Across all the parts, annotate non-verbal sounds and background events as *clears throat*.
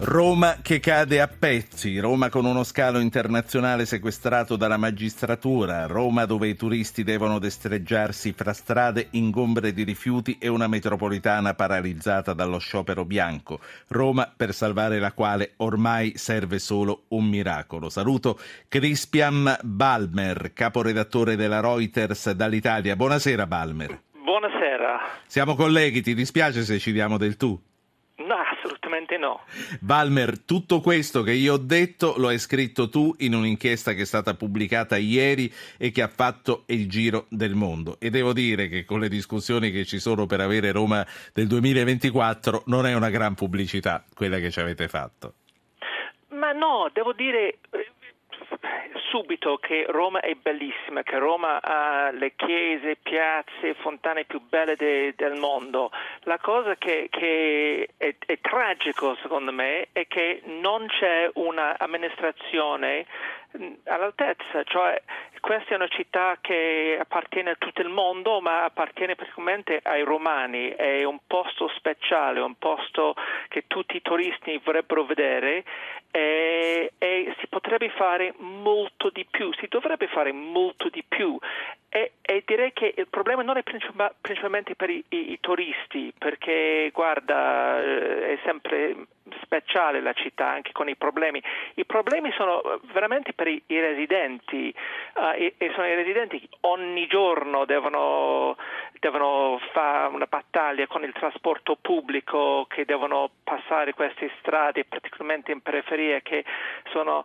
Roma che cade a pezzi, Roma con uno scalo internazionale sequestrato dalla magistratura, Roma dove i turisti devono destreggiarsi fra strade ingombre di rifiuti e una metropolitana paralizzata dallo sciopero bianco, Roma per salvare la quale ormai serve solo un miracolo. Saluto Crispian Balmer, caporedattore della Reuters dall'Italia. Buonasera Balmer. Buonasera. Siamo colleghi, ti dispiace se ci diamo del tu? No, assolutamente no. Valmer, tutto questo che io ho detto lo hai scritto tu in un'inchiesta che è stata pubblicata ieri e che ha fatto il giro del mondo. E devo dire che con le discussioni che ci sono per avere Roma del 2024 non è una gran pubblicità quella che ci avete fatto. Ma no, devo dire subito che Roma è bellissima, che Roma ha le chiese, piazze, fontane più belle de, del mondo. La cosa che, che è, è tragico secondo me è che non c'è un'amministrazione all'altezza, cioè questa è una città che appartiene a tutto il mondo ma appartiene praticamente ai romani, è un posto speciale, un posto che tutti i turisti vorrebbero vedere e, e si potrebbe fare molto di più, si dovrebbe fare molto di più e, e, direi che il problema non è principalmente per i, i, i turisti, perché guarda, eh, è sempre speciale la città anche con i problemi. I problemi sono veramente per i, i residenti uh, e, e, sono i residenti che ogni giorno devono, devono fare una battaglia con il trasporto pubblico, che devono passare queste strade, particolarmente in periferia, che sono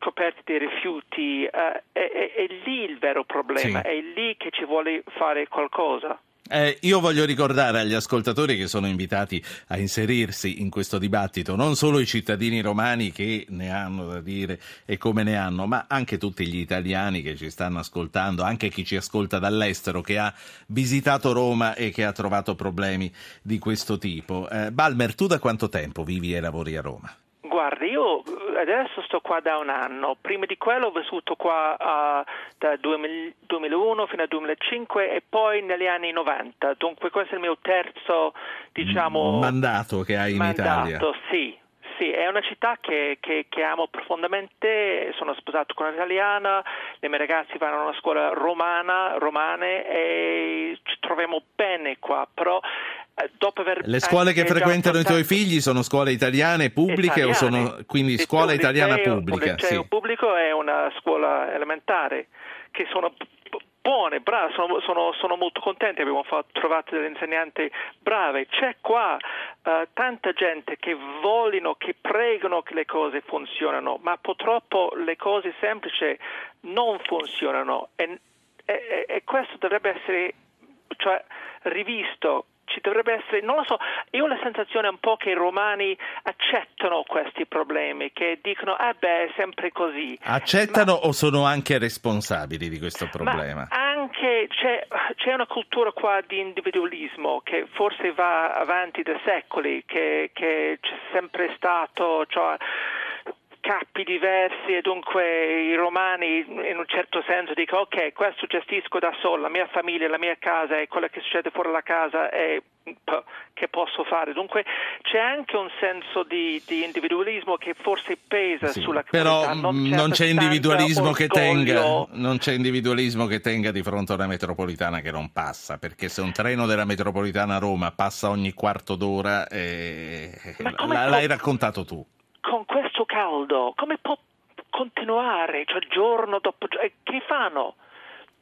coperti di rifiuti, è, è, è, lì il vero problema, sì. è lì che ci vuole fare qualcosa. Eh, io voglio ricordare agli ascoltatori che sono invitati a inserirsi in questo dibattito non solo i cittadini romani che ne hanno da dire e come ne hanno, ma anche tutti gli italiani che ci stanno ascoltando, anche chi ci ascolta dall'estero, che ha visitato Roma e che ha trovato problemi di questo tipo. Eh, Balmer, tu da quanto tempo vivi e lavori a Roma? Guarda, io adesso sto qua da un anno, prima di quello ho vissuto qua uh, dal 2001 fino al 2005 e poi negli anni 90, dunque questo è il mio terzo diciamo, mandato che hai in mandato, Italia. Sì, sì, è una città che, che, che, amo profondamente, sono sposato con un'italiana, le mie ragazze vanno a una scuola romana, romane e ci troviamo bene qua, però dopo aver le scuole che frequentano i tuoi figli sono scuole italiane pubbliche italiane. o sono quindi scuola italiana liceo, pubblica? Il sì. pubblico è una scuola elementare che sono buone, brave, sono, sono, sono, molto contenti, abbiamo fatto, trovato delle insegnanti brave. C'è qua uh, tanta gente che vogliono, che pregano che le cose funzionino, ma purtroppo le cose semplici non funzionano e, e, e questo dovrebbe essere cioè, rivisto ci dovrebbe essere, non lo so, io ho la sensazione un po' che i romani accettano questi problemi, che dicono, eh beh, è sempre così. Accettano ma, o sono anche responsabili di questo problema? anche c'è, c'è, una cultura qua di individualismo che forse va avanti da secoli, che, che c'è sempre stato, cioè, capi diversi e dunque i romani in un certo senso dicono ok questo gestisco da solo, la mia famiglia, la mia casa e quello che succede fuori la casa è che posso fare. Dunque c'è anche un senso di, di individualismo che forse pesa sì, sulla comunità. Però non, non c'è individualismo che tenga, non c'è individualismo che tenga di fronte a una metropolitana che non passa, perché se un treno della metropolitana a Roma passa ogni quarto d'ora, eh, l'hai raccontato tu con questo caldo, come può continuare, cioè giorno dopo giorno? Che fanno?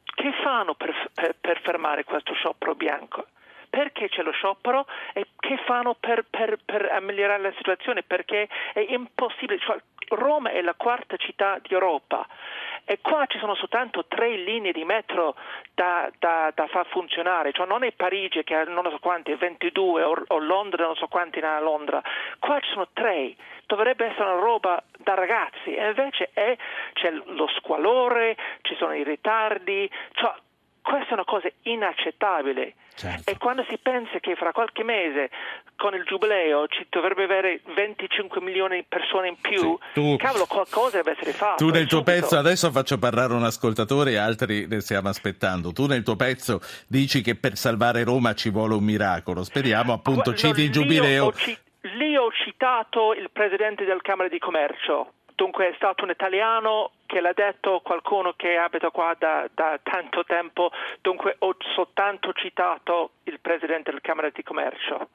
Che fanno per, per, per fermare questo sciopero bianco? perché c'è lo sciopero e che fanno per, per, per, migliorare la situazione, perché è impossibile. Cioè, Roma è la quarta città d'Europa e qua ci sono soltanto tre linee di metro da, da, da far funzionare, cioè non è Parigi che ha non so quanti, 22 o, o Londra non so quanti a Londra, qua ci sono tre, dovrebbe essere una roba da ragazzi. E invece è, c'è lo squalore, ci sono i ritardi, cioè questa è una cosa inaccettabile. Certo. E quando si pensa che fra qualche mese con il giubileo ci dovrebbe avere 25 milioni di persone in più, sì. tu, cavolo, qualcosa deve essere fatto. Tu nel tuo subito. pezzo, adesso faccio parlare un ascoltatore e altri ne stiamo aspettando. Tu nel tuo pezzo dici che per salvare Roma ci vuole un miracolo. Speriamo appunto, citi il giubileo. Ci, lì ho citato il presidente del Camera di Commercio, dunque è stato un italiano che l'ha detto qualcuno che abita qua da, da, tanto tempo, dunque ho soltanto citato il presidente del Camera di Commercio.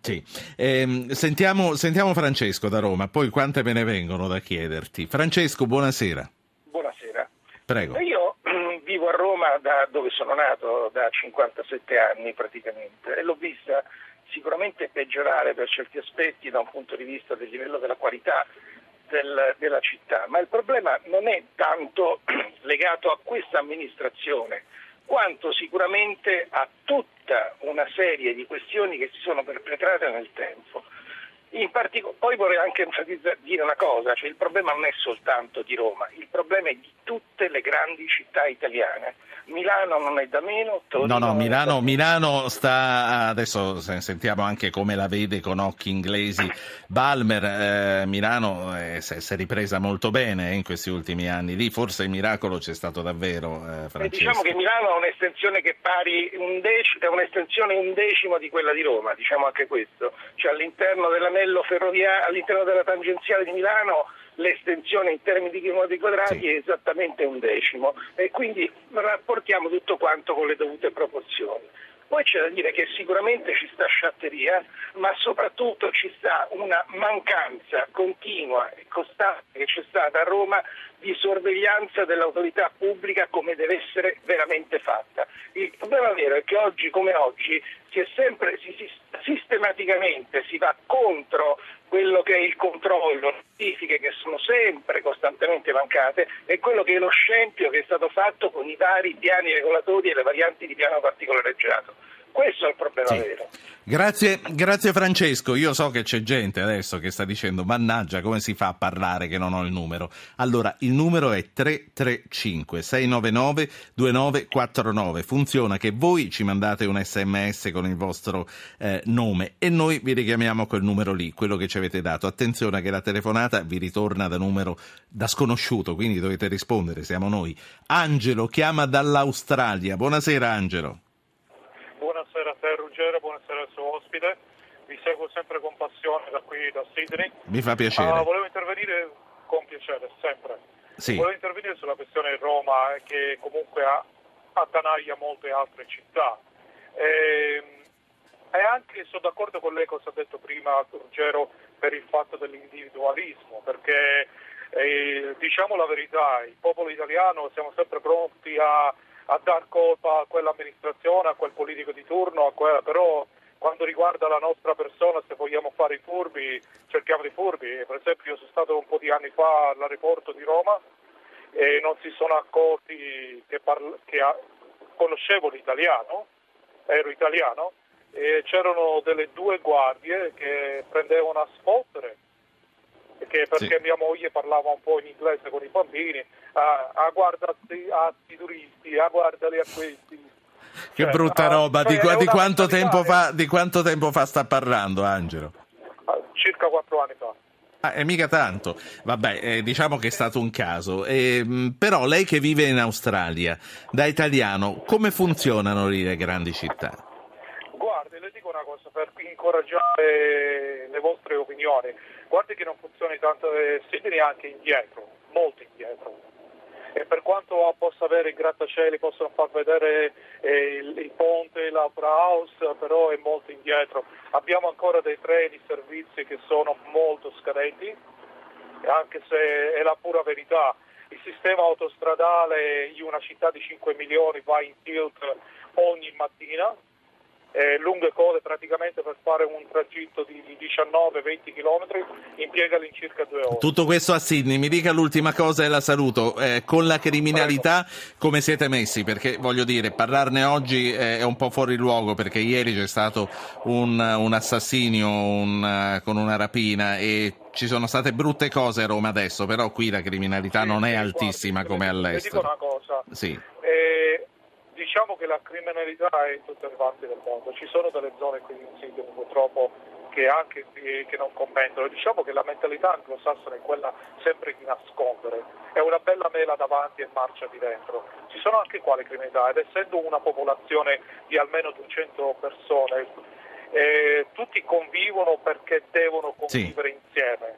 Sì. Eh, sentiamo, sentiamo Francesco da Roma, poi quante me ne vengono da chiederti. Francesco, buonasera. Buonasera. Prego. Io *clears throat* vivo a Roma da dove sono nato da 57 anni praticamente e l'ho vista sicuramente peggiorare per certi aspetti da un punto di vista del livello della qualità del, della città, ma il problema non è tanto *clears throat* legato a questa amministrazione quanto sicuramente a tutta una serie di questioni che si sono perpetrate nel tempo. Partic- poi vorrei anche dire una cosa, cioè il problema non è soltanto di Roma, il problema è di tutte le grandi città italiane. Milano non è da meno. Torino no, no, Milano, Milano, sta adesso sentiamo anche come la vede con occhi inglesi Balmer. Eh, Milano eh, si è ripresa molto bene eh, in questi ultimi anni. Lì forse il miracolo c'è stato davvero. Eh, diciamo che Milano ha un'estensione che pari un dec- è un'estensione un decimo di quella di Roma, diciamo anche questo. Cioè all'interno dell'anello ferroviario, all'interno della tangenziale di Milano l'estensione in termini di chilometri quadrati sì. è esattamente un decimo e quindi rapportiamo tutto quanto con le dovute proporzioni. Poi c'è da dire che sicuramente ci sta sciatteria, ma soprattutto ci sta una mancanza continua e costante che c'è stata a Roma di sorveglianza dell'autorità pubblica come deve essere veramente fatta. Il problema vero è che oggi come oggi si è sempre, si, si, sistematicamente si va contro quello che è il controllo, notifiche che sono sempre costantemente mancate e quello che è lo scempio che è stato fatto con i vari piani regolatori e le varianti di piano particolareggiato. Questo è il problema sì. vero. Grazie, grazie, Francesco. Io so che c'è gente adesso che sta dicendo mannaggia come si fa a parlare che non ho il numero. Allora, il numero è 335 699 2949. Funziona che voi ci mandate un sms con il vostro eh, nome e noi vi richiamiamo quel numero lì, quello che ci avete dato. Attenzione che la telefonata vi ritorna da numero da sconosciuto, quindi dovete rispondere, siamo noi. Angelo chiama dall'Australia. Buonasera Angelo buonasera al suo ospite. Vi seguo sempre con passione da qui, da Sydney. Mi fa piacere. Uh, volevo intervenire con piacere, sempre. Sì. Volevo intervenire sulla questione Roma, eh, che comunque attanaglia molte altre città. E, ehm, e anche sono d'accordo con lei cosa ha detto prima Ruggero per il fatto dell'individualismo, perché eh, diciamo la verità, il popolo italiano siamo sempre pronti a a dar colpa a quell'amministrazione, a quel politico di turno, quella, però quando riguarda la nostra persona, se vogliamo fare i furbi, cerchiamo di furbi. Per esempio io sono stato un po' di anni fa all'aeroporto di Roma e non si sono accorti che, parla, che ha, conoscevo l'italiano, ero italiano, e c'erano delle due guardie che prendevano a sfottere perché, perché sì. mia moglie parlava un po' in inglese con i bambini, ah, ah guarda a sti turisti, ah guardali a questi. Che cioè, brutta roba, di, cioè, di, quanto fa, di, quanto tempo fa, sta parlando Angelo? Ah, circa quattro anni fa. Ah, è mica tanto. Vabbè, eh, diciamo che è stato un caso. Eh, però lei che vive in Australia, da italiano, come funzionano lì le grandi città? Guardi, le dico una cosa per incoraggiare le vostre opinioni guardi che non funzioni tanto eh, Sydney anche indietro, molto indietro. E per quanto possa avere i grattacieli, possono far vedere eh, il, il, ponte, l'Opera House, però è molto indietro. Abbiamo ancora dei treni, servizi che sono molto scadenti, anche se è la pura verità. Il sistema autostradale in una città di 5 milioni va in tilt ogni mattina, eh, lunghe code praticamente per fare un tragitto di 19-20 km impiega all'incirca due ore. Tutto questo a Sydney, mi dica l'ultima cosa e la saluto, eh, con la criminalità come siete messi? Perché voglio dire, parlarne oggi è un po' fuori luogo perché ieri c'è stato un, un assassinio un, con una rapina e ci sono state brutte cose a Roma adesso, però qui la criminalità sì, non è altissima guarda, come all'estero. Vi dico una cosa. Sì. Eh, diciamo che la criminalità è in tutte le parti del mondo, ci sono delle zone qui in Sud purtroppo che anche che non commentano, diciamo che la mentalità anglosassone è quella sempre di nascondere, è una bella mela davanti e marcia di dentro. Ci sono anche quale criminalità ed essendo una popolazione di almeno 200 persone eh, tutti convivono perché devono convivere sì. insieme,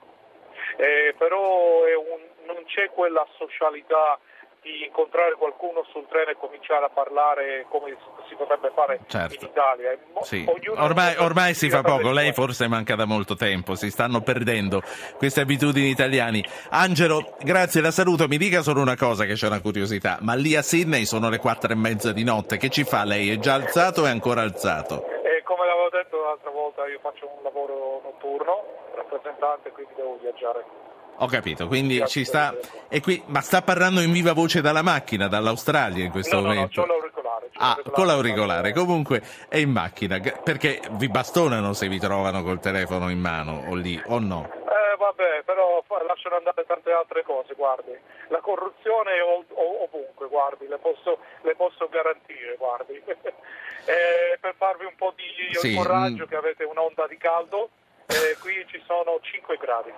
eh, però un, non c'è quella socialità di incontrare qualcuno sul treno e cominciare a parlare come si potrebbe fare certo. in Italia. Sì. Ormai, ormai si fa poco, lei forse manca da molto tempo, si stanno perdendo queste abitudini italiane. Angelo, grazie, la saluto, mi dica solo una cosa che c'è una curiosità, ma lì a Sydney sono le quattro e mezza di notte, che ci fa lei? È già alzato o è ancora alzato? Eh, come l'avevo detto l'altra volta, io faccio un lavoro notturno, rappresentante, quindi devo viaggiare ho capito, quindi ci sta. Qui... Ma sta parlando in viva voce dalla macchina, dall'Australia in questo no, momento? No, no, l'auricolare. Ah, con l'auricolare. Comunque è in macchina, perché vi bastonano se vi trovano col telefono in mano o lì, o no? Eh, vabbè, però lasciano andare tante altre cose, guardi. La corruzione è ov- ovunque, guardi, le posso, le posso garantire, guardi. *laughs* eh, per farvi un po' di sì. coraggio mm. che avete un'onda di caldo, eh, qui ci sono 5 gradi.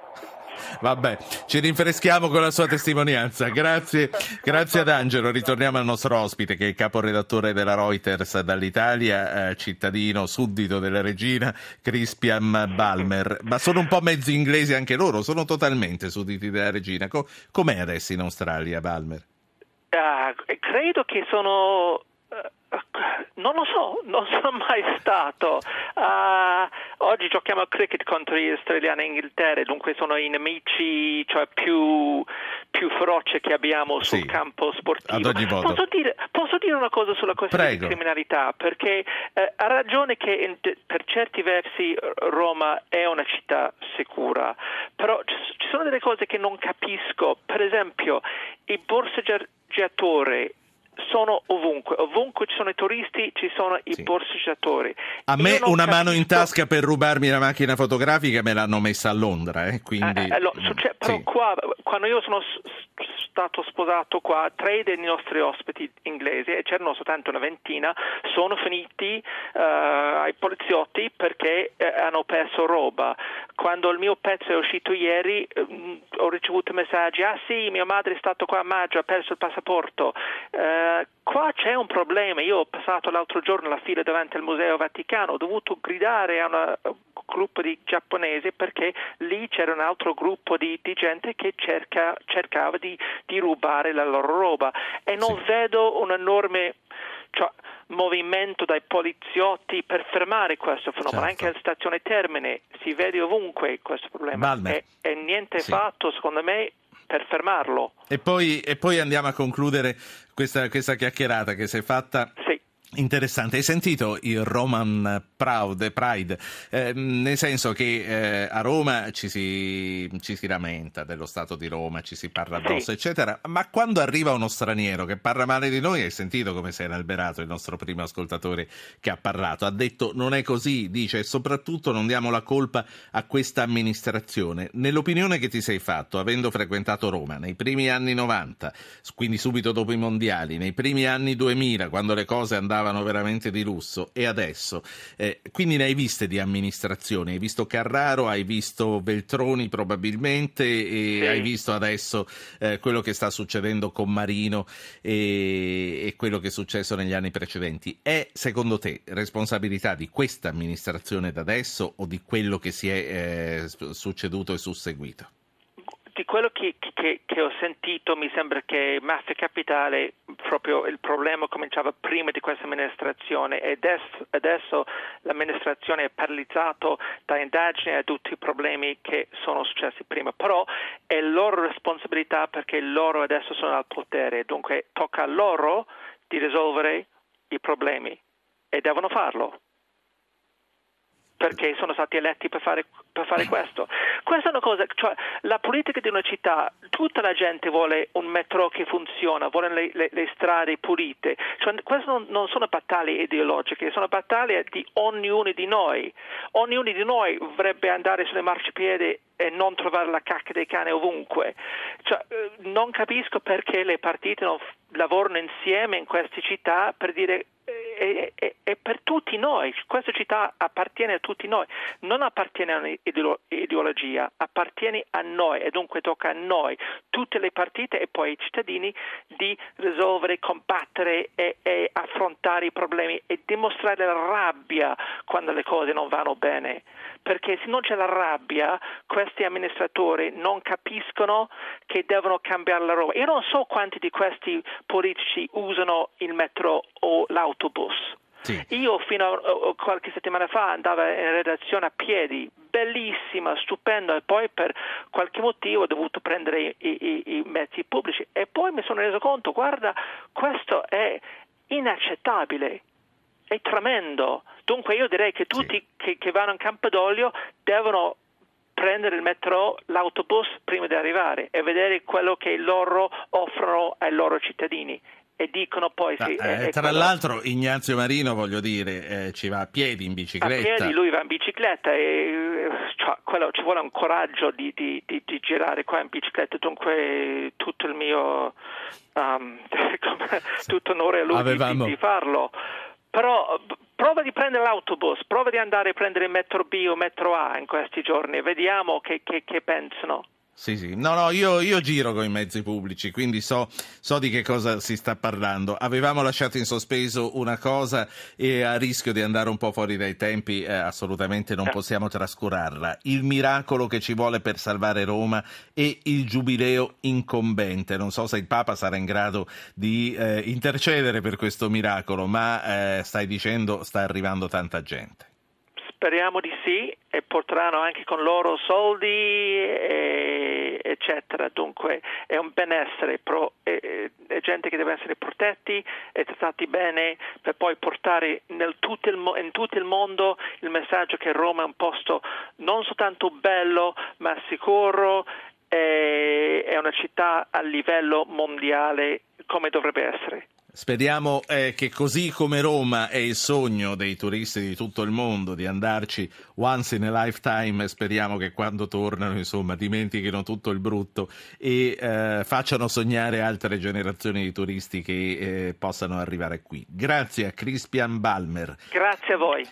Vabbè, ci rinfreschiamo con la sua testimonianza. Grazie, grazie ad Angelo. Ritorniamo al nostro ospite che è il caporedattore della Reuters dall'Italia, eh, cittadino suddito della regina, Crispian Balmer. Ma sono un po' mezzi inglesi anche loro, sono totalmente sudditi della regina. Co- com'è adesso in Australia, Balmer? Uh, credo che sono *coughs* non lo so, non sono mai stato. Uh, oggi giochiamo a cricket contro gli australiani e Inghilterra, dunque sono i nemici cioè, più, più feroci che abbiamo sul sì, campo sportivo. Posso dire, posso dire, una cosa sulla questione Prego. di criminalità? Perché eh, ha ragione che in, per certi versi Roma è una città sicura, però ci sono delle cose che non capisco. Per esempio, i borseggiatori sono ovunque, ovunque ci sono i turisti ci sono i sì. borseggiatori. A me una capisco... mano in tasca per rubarmi la macchina fotografica me l'hanno messa a Londra, eh, quindi... eh, allora, succe- però sì. qua, quando io sono stato sposato qua, tre dei nostri ospiti inglesi, e c'erano soltanto una ventina, sono finiti uh, ai poliziotti perché uh, hanno perso roba. Quando il mio pezzo è uscito ieri uh, ho ricevuto messaggi, ah sì, mia madre è stata qua a maggio, ha perso il passaporto. C'è un problema, io ho passato l'altro giorno la fila davanti al Museo Vaticano, ho dovuto gridare a un gruppo di giapponesi perché lì c'era un altro gruppo di, di gente che cerca, cercava di, di rubare la loro roba e non sì. vedo un enorme cioè, movimento dai poliziotti per fermare questo fenomeno. Certo. Anche alla stazione Termine si vede ovunque questo problema e, e, niente sì. fatto, secondo me, per fermarlo. E poi, e poi andiamo a concludere questa, questa chiacchierata che si è fatta. Sì Interessante, hai sentito il Roman Proud, Pride, eh, nel senso che eh, a Roma ci si, ci si, lamenta dello Stato di Roma, ci si parla addosso, sì. eccetera, ma quando arriva uno straniero che parla male di noi, hai sentito come si era alberato il nostro primo ascoltatore che ha parlato, ha detto non è così, dice soprattutto non diamo la colpa a questa amministrazione. Nell'opinione che ti sei fatto, avendo frequentato Roma nei primi anni 90, quindi subito dopo i mondiali, nei primi anni 2000, quando le cose andavano andavano veramente di lusso e adesso. Eh, quindi ne hai viste di amministrazione, hai visto Carraro, hai visto Beltroni probabilmente e sì. hai visto adesso eh, quello che sta succedendo con Marino e, e, quello che è successo negli anni precedenti. È secondo te responsabilità di questa amministrazione da adesso o di quello che si è eh, succeduto e susseguito? Di quello che, che, che, ho sentito mi sembra che Mafia Capitale proprio il problema cominciava prima di questa amministrazione e adesso, adesso l'amministrazione è paralizzata da indagini a tutti i problemi che sono successi prima, però è loro responsabilità perché loro adesso sono al potere, dunque tocca a loro di risolvere i problemi e devono farlo perché sono stati eletti per fare, per fare, questo. Questa è una cosa, cioè la politica di una città, tutta la gente vuole un metro che funziona, vuole le, le, le strade pulite, cioè, queste non, non, sono battaglie ideologiche, sono battaglie di ognuno di noi. Ognuno di noi vorrebbe andare sulle marciapiede e non trovare la cacca dei cani ovunque. Cioè, eh, non capisco perché le partite non lavorano insieme in queste città per dire è, è, è, per tutti noi, questa città appartiene a tutti noi, non appartiene a un'ideologia, appartiene a noi e dunque tocca a noi, tutte le partite e poi ai cittadini di risolvere, combattere e, e affrontare i problemi e dimostrare la rabbia quando le cose non vanno bene perché se non c'è la rabbia questi amministratori non capiscono che devono cambiare la roba. Io non so quanti di questi politici usano il metro o l'autobus. Sì. Io fino a qualche settimana fa andavo in redazione a piedi, bellissima, stupenda, e poi per qualche motivo ho dovuto prendere i, i, i mezzi pubblici e poi mi sono reso conto, guarda, questo è inaccettabile è tremendo. Dunque io direi che tutti sì. che, che vanno in Campidoglio devono prendere il metro, l'autobus prima di arrivare e vedere quello che loro offrono ai loro cittadini. E dicono poi sì, eh, eh, tra quello... l'altro Ignazio Marino voglio dire eh, ci va a piedi in bicicletta. A piedi lui va in bicicletta e cioè, quello, ci vuole un coraggio di, di, di, di, girare qua in bicicletta. Dunque tutto il mio *laughs* um, tutto onore a lui Avevamo... di farlo però prova di prendere l'autobus, prova di andare a prendere metro B o metro A in questi giorni vediamo che, che, che pensano. Sì, sì, no, no, io, io, giro con i mezzi pubblici, quindi so, so, di che cosa si sta parlando. Avevamo lasciato in sospeso una cosa e a rischio di andare un po' fuori dai tempi, eh, assolutamente non possiamo trascurarla. Il miracolo che ci vuole per salvare Roma e il giubileo incombente. Non so se il Papa sarà in grado di eh, intercedere per questo miracolo, ma eh, stai dicendo sta arrivando tanta gente. Speriamo di sì e porteranno anche con loro soldi, e, eccetera. Dunque è un benessere, pro, è, è, gente che deve essere protetti e trattati bene per poi portare tutto il, in tutto il mondo il messaggio che Roma è un posto non soltanto bello ma sicuro, è una città a livello mondiale come dovrebbe essere. Speriamo eh, che così come Roma è il sogno dei turisti di tutto il mondo di andarci once in a lifetime, speriamo che quando tornano insomma dimentichino tutto il brutto e eh, facciano sognare altre generazioni di turisti che eh, possano arrivare qui. Grazie a Crispian Balmer. Grazie a voi.